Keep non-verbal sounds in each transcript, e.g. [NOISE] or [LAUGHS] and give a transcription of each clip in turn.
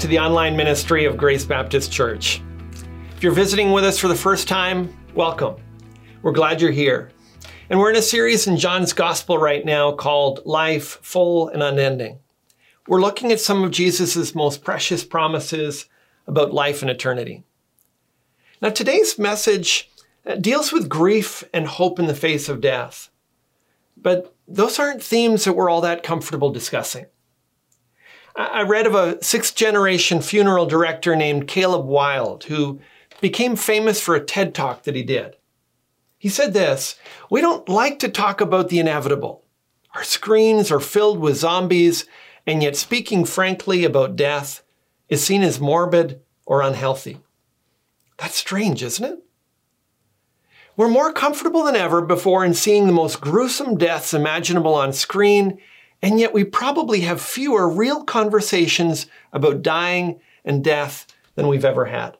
to the online ministry of Grace Baptist Church. If you're visiting with us for the first time, welcome. We're glad you're here. And we're in a series in John's Gospel right now called Life Full and Unending. We're looking at some of Jesus' most precious promises about life and eternity. Now, today's message uh, deals with grief and hope in the face of death. But those aren't themes that we're all that comfortable discussing. I read of a sixth generation funeral director named Caleb Wilde who became famous for a TED talk that he did. He said this We don't like to talk about the inevitable. Our screens are filled with zombies, and yet speaking frankly about death is seen as morbid or unhealthy. That's strange, isn't it? We're more comfortable than ever before in seeing the most gruesome deaths imaginable on screen and yet we probably have fewer real conversations about dying and death than we've ever had.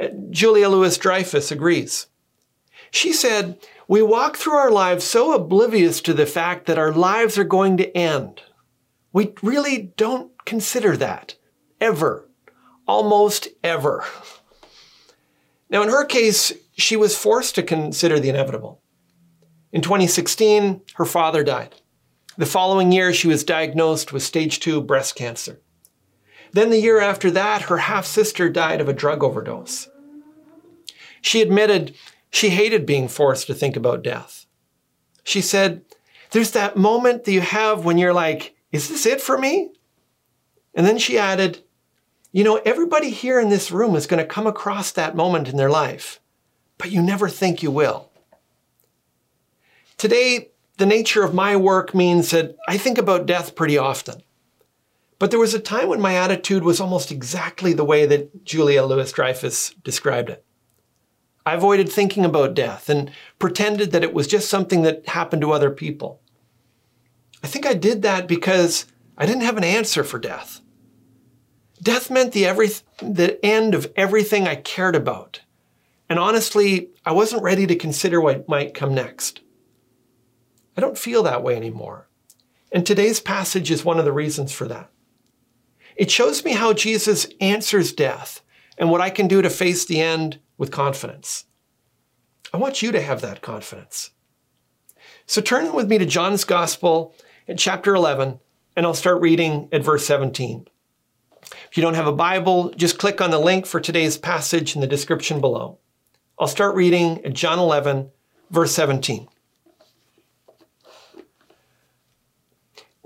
Uh, Julia Louis Dreyfus agrees. She said, We walk through our lives so oblivious to the fact that our lives are going to end. We really don't consider that, ever, almost ever. [LAUGHS] Now, in her case, she was forced to consider the inevitable. In 2016, her father died. The following year, she was diagnosed with stage two breast cancer. Then the year after that, her half sister died of a drug overdose. She admitted she hated being forced to think about death. She said, There's that moment that you have when you're like, Is this it for me? And then she added, You know, everybody here in this room is going to come across that moment in their life, but you never think you will. Today, the nature of my work means that I think about death pretty often. But there was a time when my attitude was almost exactly the way that Julia Louis Dreyfus described it. I avoided thinking about death and pretended that it was just something that happened to other people. I think I did that because I didn't have an answer for death. Death meant the, every, the end of everything I cared about. And honestly, I wasn't ready to consider what might come next. I don't feel that way anymore. And today's passage is one of the reasons for that. It shows me how Jesus answers death and what I can do to face the end with confidence. I want you to have that confidence. So turn with me to John's Gospel in chapter 11, and I'll start reading at verse 17. If you don't have a Bible, just click on the link for today's passage in the description below. I'll start reading at John 11, verse 17.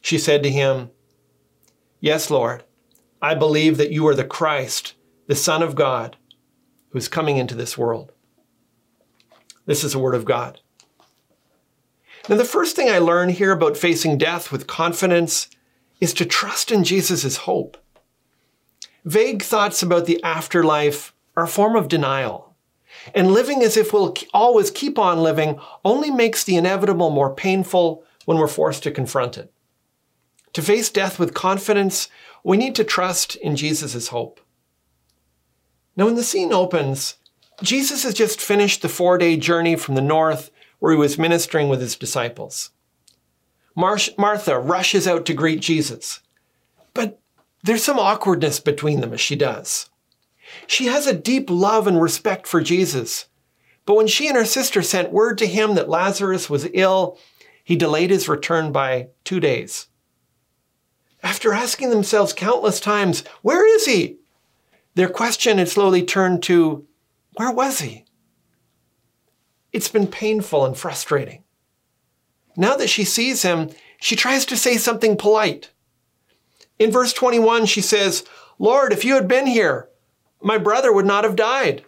She said to him, Yes, Lord, I believe that you are the Christ, the Son of God, who is coming into this world. This is the Word of God. Now, the first thing I learn here about facing death with confidence is to trust in Jesus' hope. Vague thoughts about the afterlife are a form of denial. And living as if we'll always keep on living only makes the inevitable more painful when we're forced to confront it. To face death with confidence, we need to trust in Jesus' hope. Now, when the scene opens, Jesus has just finished the four day journey from the north where he was ministering with his disciples. Mar- Martha rushes out to greet Jesus, but there's some awkwardness between them as she does. She has a deep love and respect for Jesus, but when she and her sister sent word to him that Lazarus was ill, he delayed his return by two days. After asking themselves countless times, Where is he? Their question had slowly turned to, Where was he? It's been painful and frustrating. Now that she sees him, she tries to say something polite. In verse 21, she says, Lord, if you had been here, my brother would not have died.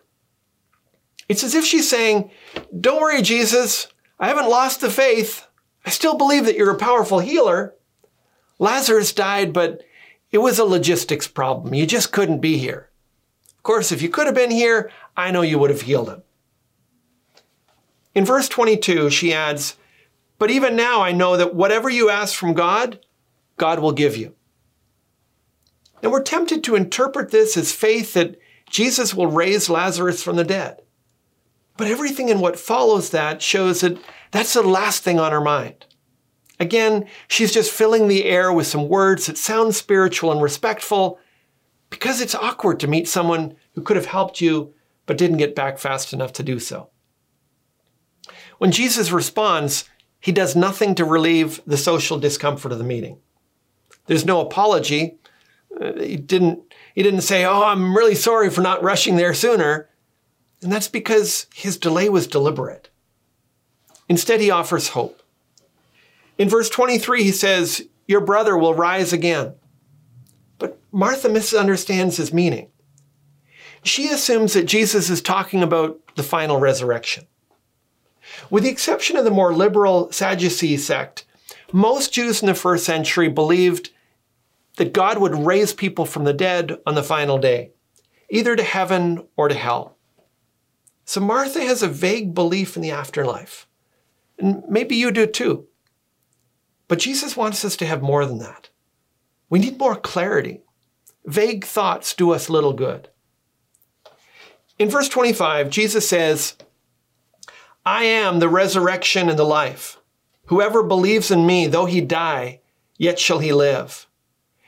It's as if she's saying, Don't worry, Jesus. I haven't lost the faith. I still believe that you're a powerful healer. Lazarus died, but it was a logistics problem. You just couldn't be here. Of course, if you could have been here, I know you would have healed him. In verse 22, she adds, But even now I know that whatever you ask from God, God will give you. And we're tempted to interpret this as faith that Jesus will raise Lazarus from the dead. But everything in what follows that shows that that's the last thing on her mind. Again, she's just filling the air with some words that sound spiritual and respectful because it's awkward to meet someone who could have helped you but didn't get back fast enough to do so. When Jesus responds, he does nothing to relieve the social discomfort of the meeting. There's no apology. Uh, he didn't, he didn't say, Oh, I'm really sorry for not rushing there sooner. And that's because his delay was deliberate. Instead, he offers hope. In verse 23, he says, Your brother will rise again. But Martha misunderstands his meaning. She assumes that Jesus is talking about the final resurrection. With the exception of the more liberal Sadducee sect, most Jews in the first century believed that God would raise people from the dead on the final day, either to heaven or to hell. So Martha has a vague belief in the afterlife. And maybe you do too. But Jesus wants us to have more than that. We need more clarity. Vague thoughts do us little good. In verse 25, Jesus says, I am the resurrection and the life. Whoever believes in me, though he die, yet shall he live.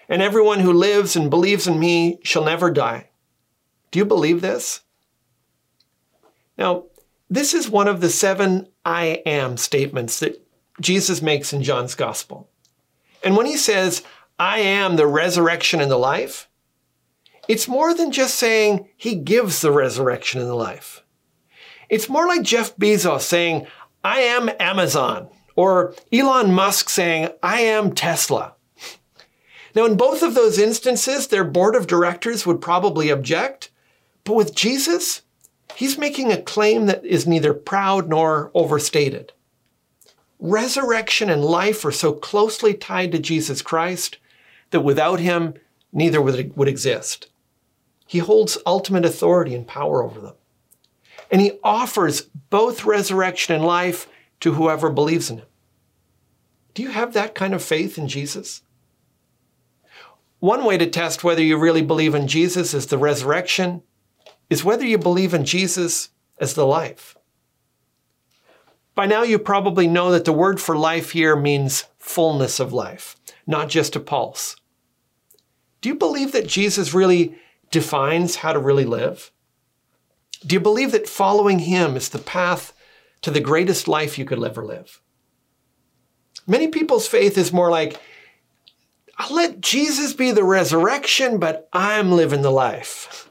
And everyone who lives and believes in me shall never die. Do you believe this? Now, this is one of the seven I am statements that Jesus makes in John's gospel. And when he says, I am the resurrection and the life, it's more than just saying he gives the resurrection and the life. It's more like Jeff Bezos saying, I am Amazon, or Elon Musk saying, I am Tesla. Now, in both of those instances, their board of directors would probably object. But with Jesus, he's making a claim that is neither proud nor overstated. Resurrection and life are so closely tied to Jesus Christ that without him, neither would, would exist. He holds ultimate authority and power over them. And he offers both resurrection and life to whoever believes in him. Do you have that kind of faith in Jesus? One way to test whether you really believe in Jesus as the resurrection is whether you believe in Jesus as the life. By now, you probably know that the word for life here means fullness of life, not just a pulse. Do you believe that Jesus really defines how to really live? Do you believe that following him is the path to the greatest life you could ever live? Many people's faith is more like, I'll let Jesus be the resurrection, but I'm living the life.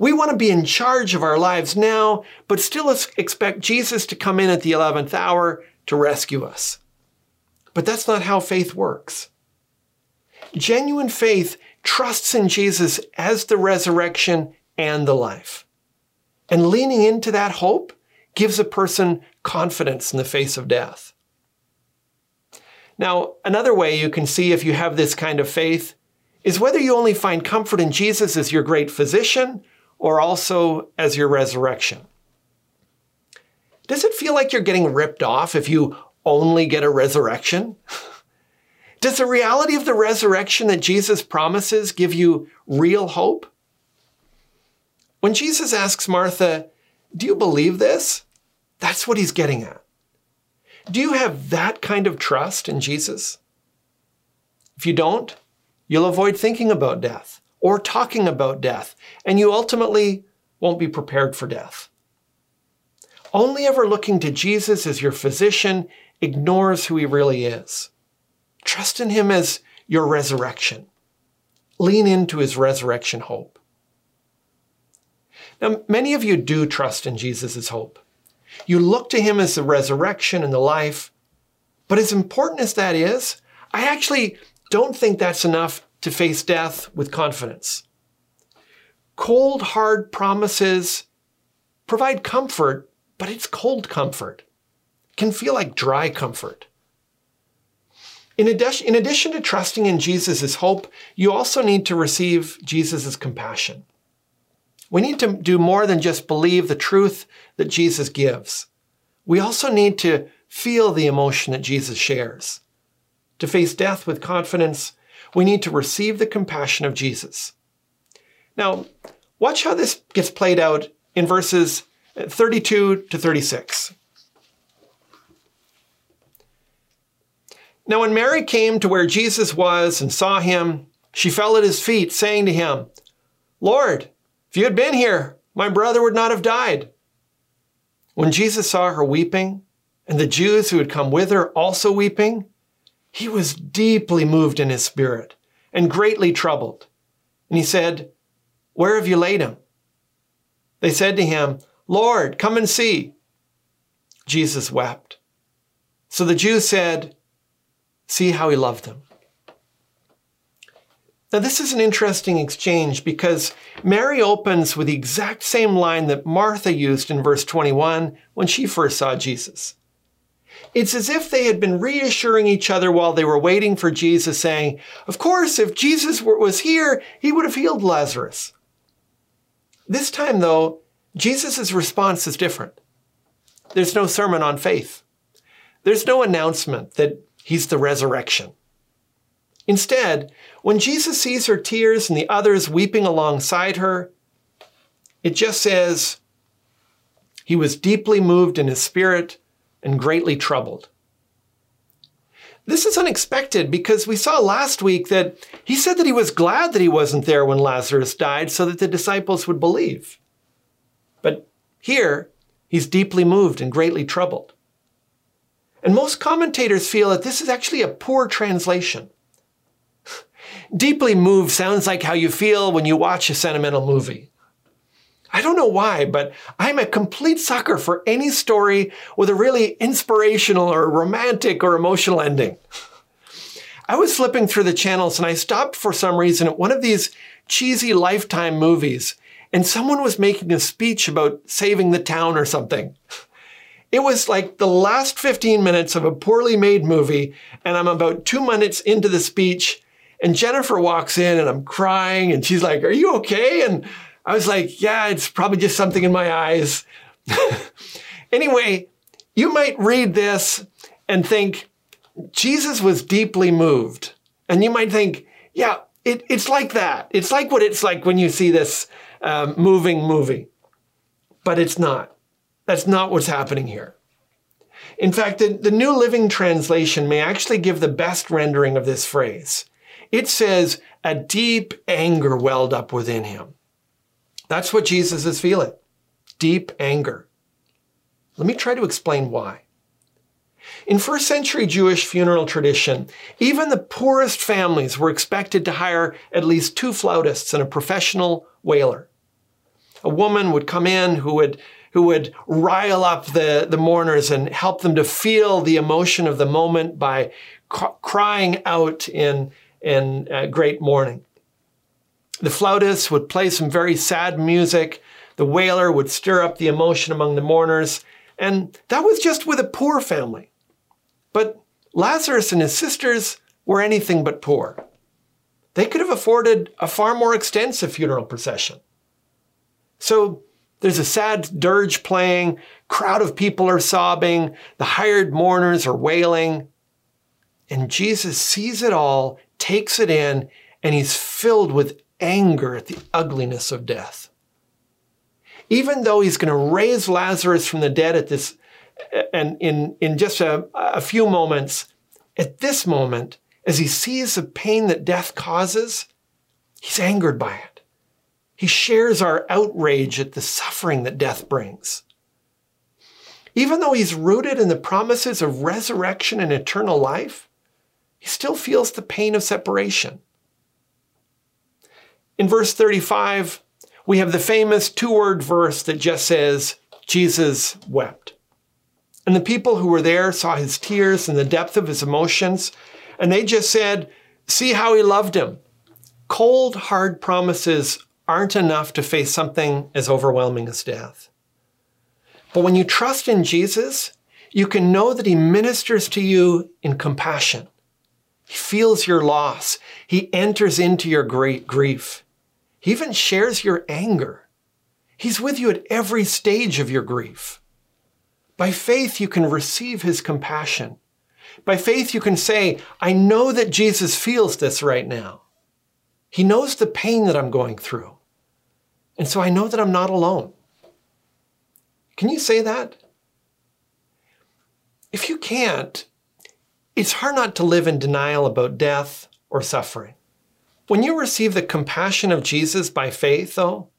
We want to be in charge of our lives now, but still expect Jesus to come in at the 11th hour to rescue us. But that's not how faith works. Genuine faith trusts in Jesus as the resurrection and the life. And leaning into that hope gives a person confidence in the face of death. Now, another way you can see if you have this kind of faith is whether you only find comfort in Jesus as your great physician or also as your resurrection. Does it feel like you're getting ripped off if you only get a resurrection? [LAUGHS] Does the reality of the resurrection that Jesus promises give you real hope? When Jesus asks Martha, Do you believe this? That's what he's getting at. Do you have that kind of trust in Jesus? If you don't, you'll avoid thinking about death or talking about death, and you ultimately won't be prepared for death. Only ever looking to Jesus as your physician ignores who he really is. Trust in him as your resurrection. Lean into his resurrection hope. Now, many of you do trust in Jesus' hope. You look to him as the resurrection and the life. But as important as that is, I actually don't think that's enough to face death with confidence. Cold, hard promises provide comfort, but it's cold comfort. It can feel like dry comfort. In addition, in addition to trusting in Jesus' hope, you also need to receive Jesus' compassion. We need to do more than just believe the truth that Jesus gives. We also need to feel the emotion that Jesus shares. To face death with confidence, we need to receive the compassion of Jesus. Now, watch how this gets played out in verses 32 to 36. Now, when Mary came to where Jesus was and saw him, she fell at his feet, saying to him, Lord, if you had been here, my brother would not have died. When Jesus saw her weeping, and the Jews who had come with her also weeping, he was deeply moved in his spirit and greatly troubled. And he said, Where have you laid him? They said to him, Lord, come and see. Jesus wept. So the Jews said, See how he loved them. Now, this is an interesting exchange because Mary opens with the exact same line that Martha used in verse 21 when she first saw Jesus. It's as if they had been reassuring each other while they were waiting for Jesus, saying, Of course, if Jesus was here, he would have healed Lazarus. This time, though, Jesus' response is different. There's no sermon on faith. There's no announcement that he's the resurrection. Instead, when Jesus sees her tears and the others weeping alongside her, it just says, He was deeply moved in his spirit and greatly troubled. This is unexpected because we saw last week that he said that he was glad that he wasn't there when Lazarus died so that the disciples would believe. But here, he's deeply moved and greatly troubled. And most commentators feel that this is actually a poor translation. Deeply moved sounds like how you feel when you watch a sentimental movie. I don't know why, but I'm a complete sucker for any story with a really inspirational or romantic or emotional ending. I was flipping through the channels and I stopped for some reason at one of these cheesy lifetime movies and someone was making a speech about saving the town or something. It was like the last 15 minutes of a poorly made movie and I'm about two minutes into the speech and Jennifer walks in and I'm crying and she's like, Are you okay? And I was like, Yeah, it's probably just something in my eyes. [LAUGHS] anyway, you might read this and think, Jesus was deeply moved. And you might think, Yeah, it, it's like that. It's like what it's like when you see this um, moving movie. But it's not. That's not what's happening here. In fact, the, the New Living Translation may actually give the best rendering of this phrase. It says, a deep anger welled up within him. That's what Jesus is feeling deep anger. Let me try to explain why. In first century Jewish funeral tradition, even the poorest families were expected to hire at least two flautists and a professional wailer. A woman would come in who would, who would rile up the, the mourners and help them to feel the emotion of the moment by crying out in in uh, great mourning. The flautist would play some very sad music. The wailer would stir up the emotion among the mourners. And that was just with a poor family. But Lazarus and his sisters were anything but poor. They could have afforded a far more extensive funeral procession. So there's a sad dirge playing, crowd of people are sobbing, the hired mourners are wailing. And Jesus sees it all takes it in, and he's filled with anger at the ugliness of death. Even though he's going to raise Lazarus from the dead at this, and in, in just a, a few moments, at this moment, as he sees the pain that death causes, he's angered by it. He shares our outrage at the suffering that death brings. Even though he's rooted in the promises of resurrection and eternal life, he still feels the pain of separation. In verse 35, we have the famous two word verse that just says, Jesus wept. And the people who were there saw his tears and the depth of his emotions, and they just said, See how he loved him. Cold, hard promises aren't enough to face something as overwhelming as death. But when you trust in Jesus, you can know that he ministers to you in compassion. He feels your loss. He enters into your great grief. He even shares your anger. He's with you at every stage of your grief. By faith, you can receive his compassion. By faith, you can say, I know that Jesus feels this right now. He knows the pain that I'm going through. And so I know that I'm not alone. Can you say that? If you can't, it's hard not to live in denial about death or suffering. When you receive the compassion of Jesus by faith, though,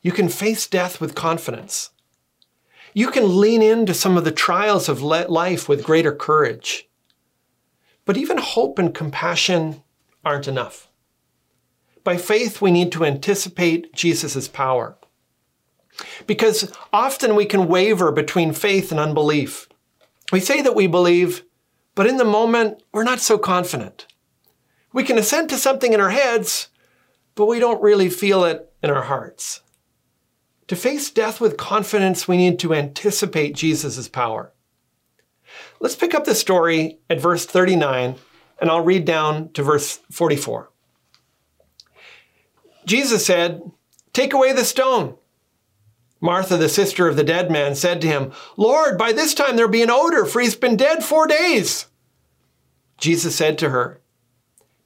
you can face death with confidence. You can lean into some of the trials of life with greater courage. But even hope and compassion aren't enough. By faith, we need to anticipate Jesus' power. Because often we can waver between faith and unbelief. We say that we believe, but in the moment, we're not so confident. We can assent to something in our heads, but we don't really feel it in our hearts. To face death with confidence, we need to anticipate Jesus' power. Let's pick up the story at verse 39, and I'll read down to verse 44. Jesus said, Take away the stone. Martha, the sister of the dead man, said to him, Lord, by this time there'll be an odor, for he's been dead four days. Jesus said to her,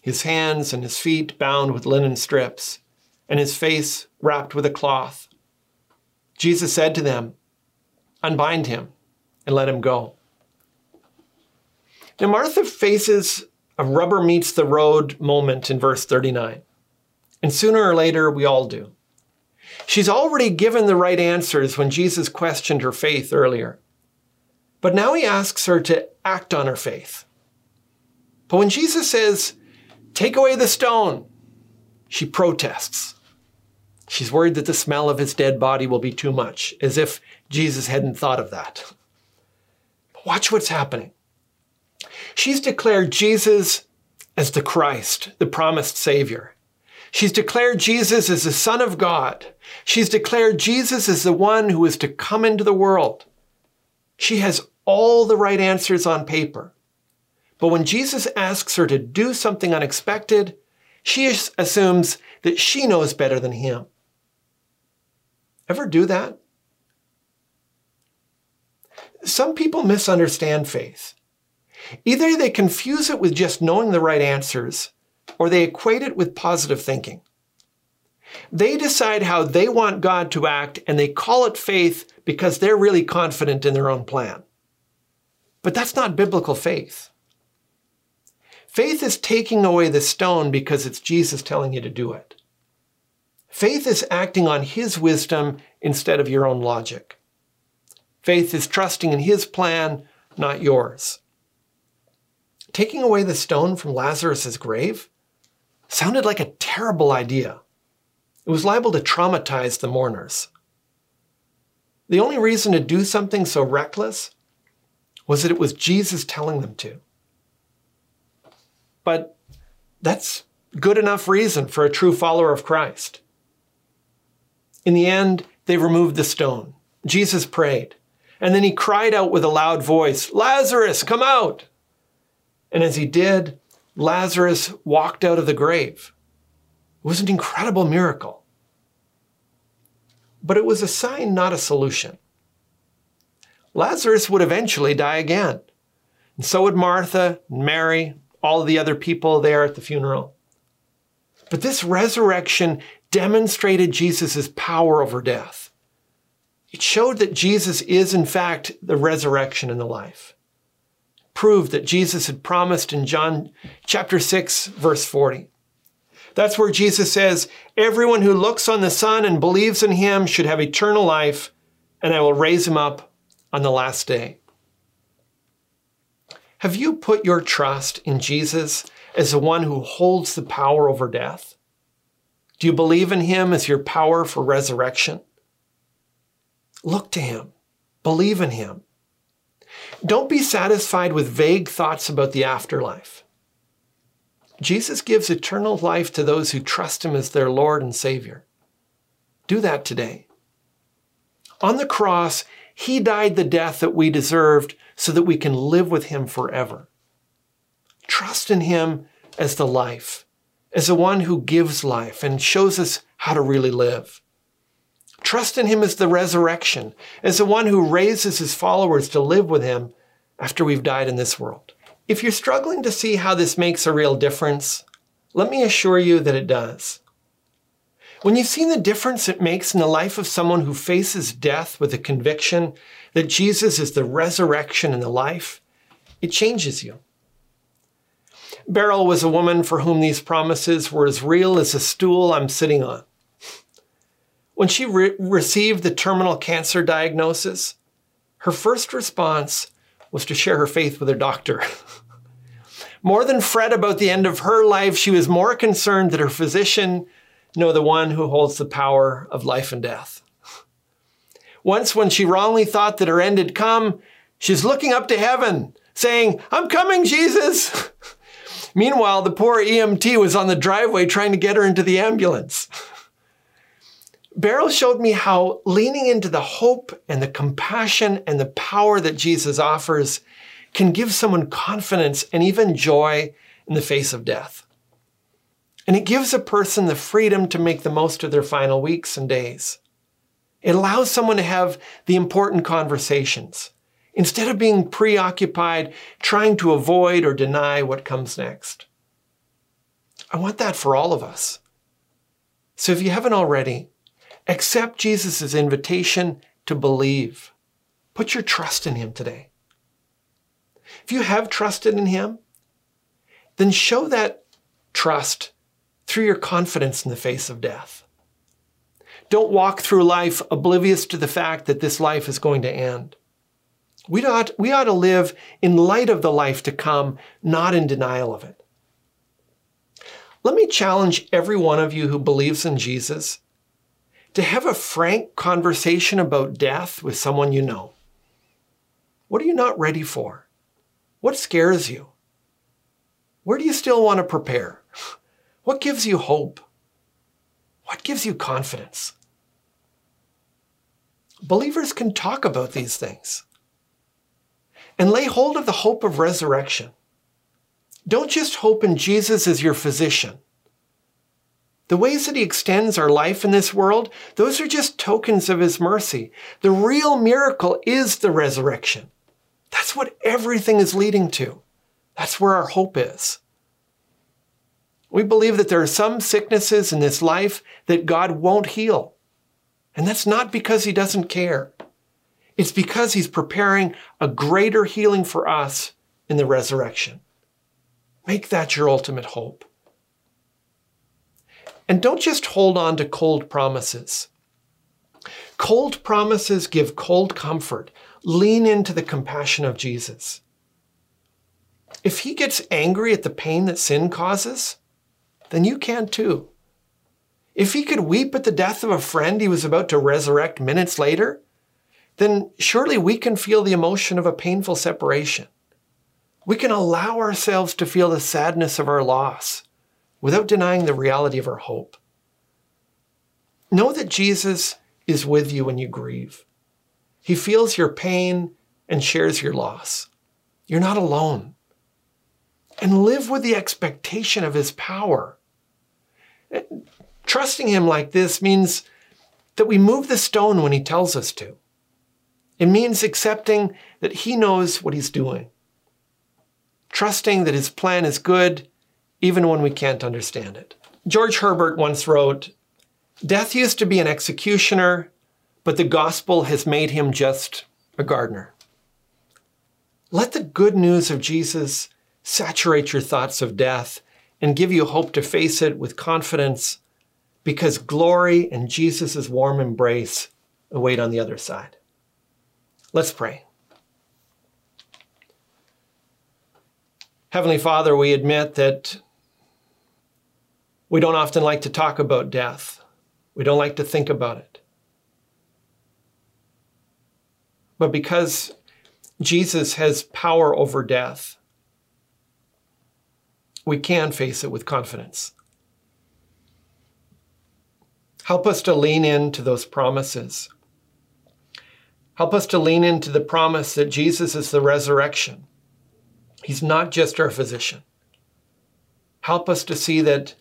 his hands and his feet bound with linen strips, and his face wrapped with a cloth. Jesus said to them, Unbind him and let him go. Now, Martha faces a rubber meets the road moment in verse 39. And sooner or later, we all do. She's already given the right answers when Jesus questioned her faith earlier. But now he asks her to act on her faith. But when Jesus says, Take away the stone. She protests. She's worried that the smell of his dead body will be too much, as if Jesus hadn't thought of that. Watch what's happening. She's declared Jesus as the Christ, the promised Savior. She's declared Jesus as the Son of God. She's declared Jesus as the one who is to come into the world. She has all the right answers on paper. But when Jesus asks her to do something unexpected, she assumes that she knows better than him. Ever do that? Some people misunderstand faith. Either they confuse it with just knowing the right answers, or they equate it with positive thinking. They decide how they want God to act and they call it faith because they're really confident in their own plan. But that's not biblical faith. Faith is taking away the stone because it's Jesus telling you to do it. Faith is acting on His wisdom instead of your own logic. Faith is trusting in His plan, not yours. Taking away the stone from Lazarus' grave sounded like a terrible idea. It was liable to traumatize the mourners. The only reason to do something so reckless was that it was Jesus telling them to. But that's good enough reason for a true follower of Christ. In the end, they removed the stone. Jesus prayed. And then he cried out with a loud voice, Lazarus, come out! And as he did, Lazarus walked out of the grave. It was an incredible miracle. But it was a sign, not a solution. Lazarus would eventually die again. And so would Martha, and Mary, all the other people there at the funeral. But this resurrection demonstrated Jesus' power over death. It showed that Jesus is, in fact, the resurrection and the life. Proved that Jesus had promised in John chapter 6, verse 40. That's where Jesus says, Everyone who looks on the Son and believes in him should have eternal life, and I will raise him up on the last day. Have you put your trust in Jesus as the one who holds the power over death? Do you believe in him as your power for resurrection? Look to him. Believe in him. Don't be satisfied with vague thoughts about the afterlife. Jesus gives eternal life to those who trust him as their Lord and Savior. Do that today. On the cross, he died the death that we deserved so that we can live with him forever. Trust in him as the life, as the one who gives life and shows us how to really live. Trust in him as the resurrection, as the one who raises his followers to live with him after we've died in this world. If you're struggling to see how this makes a real difference, let me assure you that it does. When you've seen the difference it makes in the life of someone who faces death with a conviction that Jesus is the resurrection and the life, it changes you. Beryl was a woman for whom these promises were as real as the stool I'm sitting on. When she re- received the terminal cancer diagnosis, her first response was to share her faith with her doctor. [LAUGHS] more than fret about the end of her life, she was more concerned that her physician know the one who holds the power of life and death. Once, when she wrongly thought that her end had come, she's looking up to heaven, saying, I'm coming, Jesus. [LAUGHS] Meanwhile, the poor EMT was on the driveway trying to get her into the ambulance. Beryl showed me how leaning into the hope and the compassion and the power that Jesus offers can give someone confidence and even joy in the face of death. And it gives a person the freedom to make the most of their final weeks and days. It allows someone to have the important conversations instead of being preoccupied trying to avoid or deny what comes next. I want that for all of us. So if you haven't already, Accept Jesus' invitation to believe. Put your trust in him today. If you have trusted in him, then show that trust through your confidence in the face of death. Don't walk through life oblivious to the fact that this life is going to end. We ought, we ought to live in light of the life to come, not in denial of it. Let me challenge every one of you who believes in Jesus to have a frank conversation about death with someone you know. What are you not ready for? What scares you? Where do you still want to prepare? [LAUGHS] What gives you hope? What gives you confidence? Believers can talk about these things and lay hold of the hope of resurrection. Don't just hope in Jesus as your physician the ways that he extends our life in this world, those are just tokens of his mercy. The real miracle is the resurrection. That's what everything is leading to. That's where our hope is. We believe that there are some sicknesses in this life that God won't heal. And that's not because he doesn't care. It's because he's preparing a greater healing for us in the resurrection. Make that your ultimate hope. And don't just hold on to cold promises. Cold promises give cold comfort. Lean into the compassion of Jesus. If he gets angry at the pain that sin causes, then you can too. If he could weep at the death of a friend he was about to resurrect minutes later, then surely we can feel the emotion of a painful separation. We can allow ourselves to feel the sadness of our loss without denying the reality of our hope. Know that Jesus is with you when you grieve. He feels your pain and shares your loss. You're not alone. And live with the expectation of his power. Trusting him like this means that we move the stone when he tells us to. It means accepting that he knows what he's doing. trusting that His plan is good even when we can't understand it. George Herbert once wrote Death used to be an executioner, but the gospel has made him just a gardener. Let the good news of Jesus saturate your thoughts of death and give you hope to face it with confidence because glory and Jesus' warm embrace await on the other side. Let's pray. Heavenly Father, we admit that we don't often like to talk about death. We don't like to think about it. But because Jesus has power over death, we can face it with confidence. Help us to lean into those promises. Help us to lean into the promise that Jesus is the resurrection. He's not just our physician. Help us to see that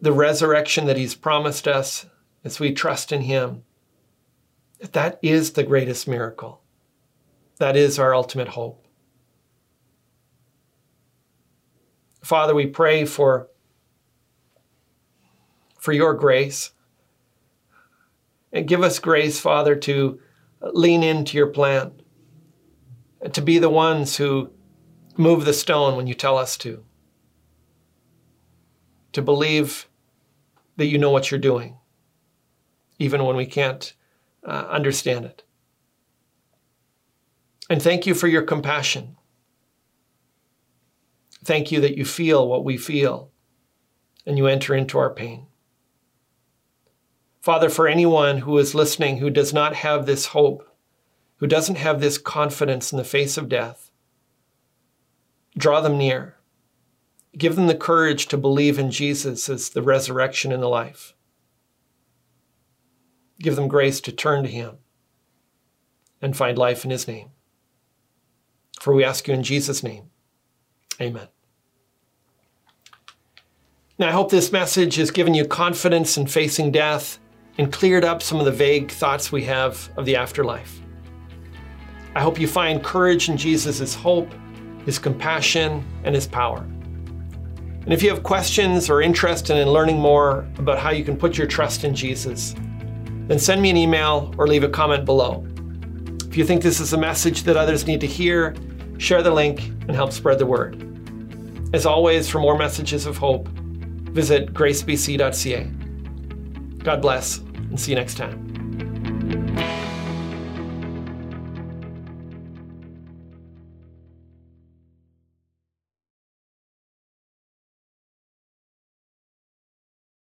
the resurrection that He's promised us as we trust in Him, that that is the greatest miracle. That is our ultimate hope. Father, we pray for, for your grace. And give us grace, Father, to lean into your plan, to be the ones who move the stone when you tell us to, to believe that you know what you're doing, even when we can't uh, understand it. And thank you for your compassion. Thank you that you feel what we feel and you enter into our pain. Father, for anyone who is listening who does not have this hope, who doesn't have this confidence in the face of death, draw them near. Give them the courage to believe in Jesus as the resurrection and the life. Give them grace to turn to Him and find life in His name. For we ask you in Jesus' name. Amen. Now, I hope this message has given you confidence in facing death and cleared up some of the vague thoughts we have of the afterlife. I hope you find courage in Jesus' hope, his compassion, and his power. And if you have questions or interest in learning more about how you can put your trust in Jesus, then send me an email or leave a comment below. If you think this is a message that others need to hear, share the link, and help spread the word. As always, for more messages of hope, visit gracebc.ca. God bless, and see you next time.